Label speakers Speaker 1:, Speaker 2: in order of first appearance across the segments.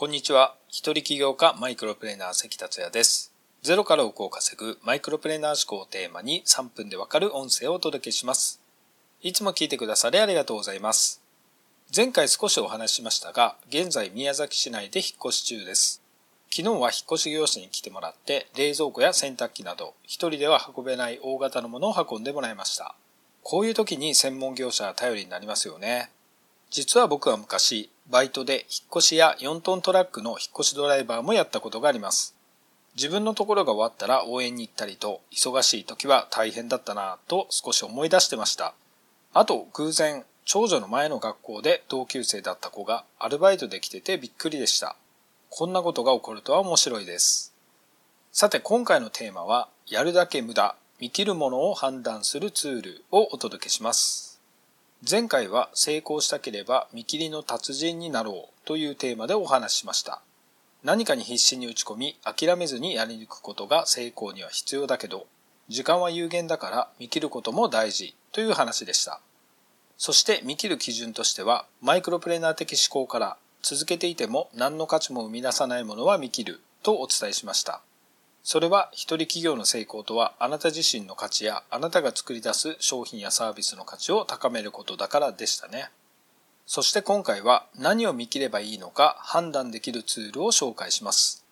Speaker 1: こんにちは。一人起業家マイクロプレーナー関達也です。ゼロから億を稼ぐマイクロプレーナー思考をテーマに3分でわかる音声をお届けします。いつも聞いてくださりありがとうございます。前回少しお話ししましたが、現在宮崎市内で引っ越し中です。昨日は引っ越し業者に来てもらって冷蔵庫や洗濯機など一人では運べない大型のものを運んでもらいました。こういう時に専門業者は頼りになりますよね。実は僕は昔、バイトで引っ越しや4トントラックの引っ越しドライバーもやったことがあります。自分のところが終わったら応援に行ったりと、忙しい時は大変だったなぁと少し思い出してました。あと、偶然、長女の前の学校で同級生だった子がアルバイトで来ててびっくりでした。こんなことが起こるとは面白いです。さて今回のテーマは、やるだけ無駄、見切るものを判断するツールをお届けします。前回は成功したければ見切りの達人になろうというテーマでお話ししました。何かに必死に打ち込み諦めずにやり抜くことが成功には必要だけど時間は有限だから見切ることも大事という話でした。そして見切る基準としてはマイクロプレーナー的思考から続けていても何の価値も生み出さないものは見切るとお伝えしました。それは一人企業の成功とはあなた自身の価値やあなたが作り出す商品やサービスの価値を高めることだからでしたね。そして今回は何を見切ればいいのか判断できるツールを紹介します。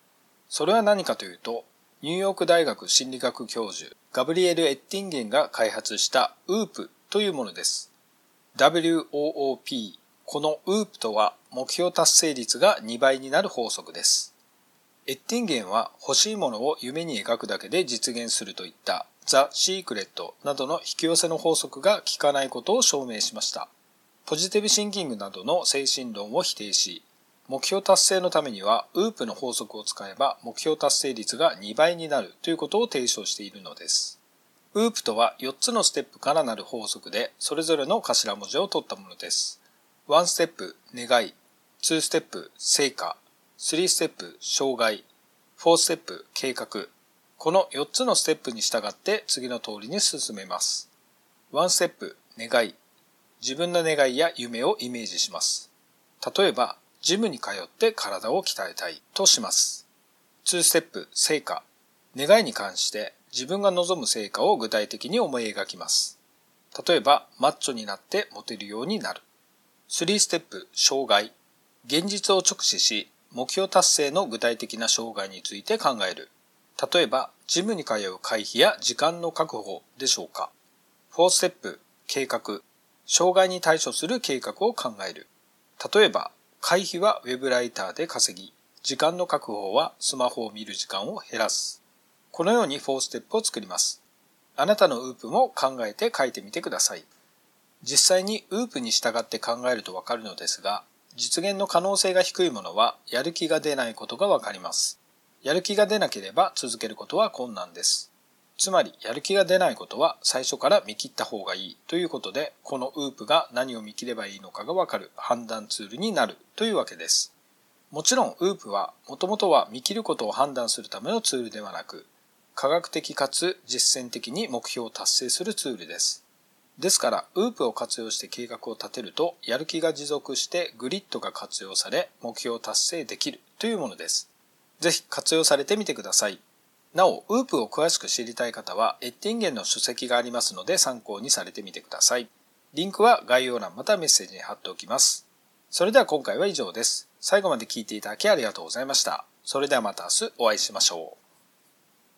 Speaker 1: それは何かというと、ニューヨーク大学心理学教授ガブリエル・エッティンゲンが開発した UOP というものです。WOOP この UOP とは目標達成率が2倍になる法則です。エッティンゲンは欲しいものを夢に描くだけで実現するといったザ・シークレットなどの引き寄せの法則が効かないことを証明しました。ポジティブシンキングなどの精神論を否定し、目標達成のためにはウープの法則を使えば目標達成率が2倍になるということを提唱しているのです。ウープとは4つのステップからなる法則で、それぞれの頭文字を取ったものです。1ステップ、願い。2ステップ、成果。3ステップ、障害。4ステップ、計画。この4つのステップに従って次の通りに進めます。1ステップ、願い。自分の願いや夢をイメージします。例えば、ジムに通って体を鍛えたいとします。2ステップ、成果。願いに関して自分が望む成果を具体的に思い描きます。例えば、マッチョになってモテるようになる。3ステップ、障害。現実を直視し、目標達成の具体的な障害について考える。例えば、ジムに通う会費や時間の確保でしょうか。4ステップ、計画。障害に対処する計画を考える。例えば、会費はウェブライターで稼ぎ、時間の確保はスマホを見る時間を減らす。このように4ステップを作ります。あなたのウープも考えて書いてみてください。実際にウープに従って考えるとわかるのですが、実現の可能性が低いものはやる気が出ないことがわかります。やる気が出なければ続けることは困難です。つまり、やる気が出ないことは最初から見切った方がいいということで、このウープが何を見切ればいいのかがわかる判断ツールになるというわけです。もちろん、ウープはもともとは見切ることを判断するためのツールではなく、科学的かつ実践的に目標を達成するツールです。ですから、ウープを活用して計画を立てると、やる気が持続してグリッドが活用され、目標を達成できるというものです。ぜひ活用されてみてください。なお、ウープを詳しく知りたい方は、エッティンゲンの書籍がありますので参考にされてみてください。リンクは概要欄またメッセージに貼っておきます。それでは今回は以上です。最後まで聞いていただきありがとうございました。それではまた明日お会いしましょう。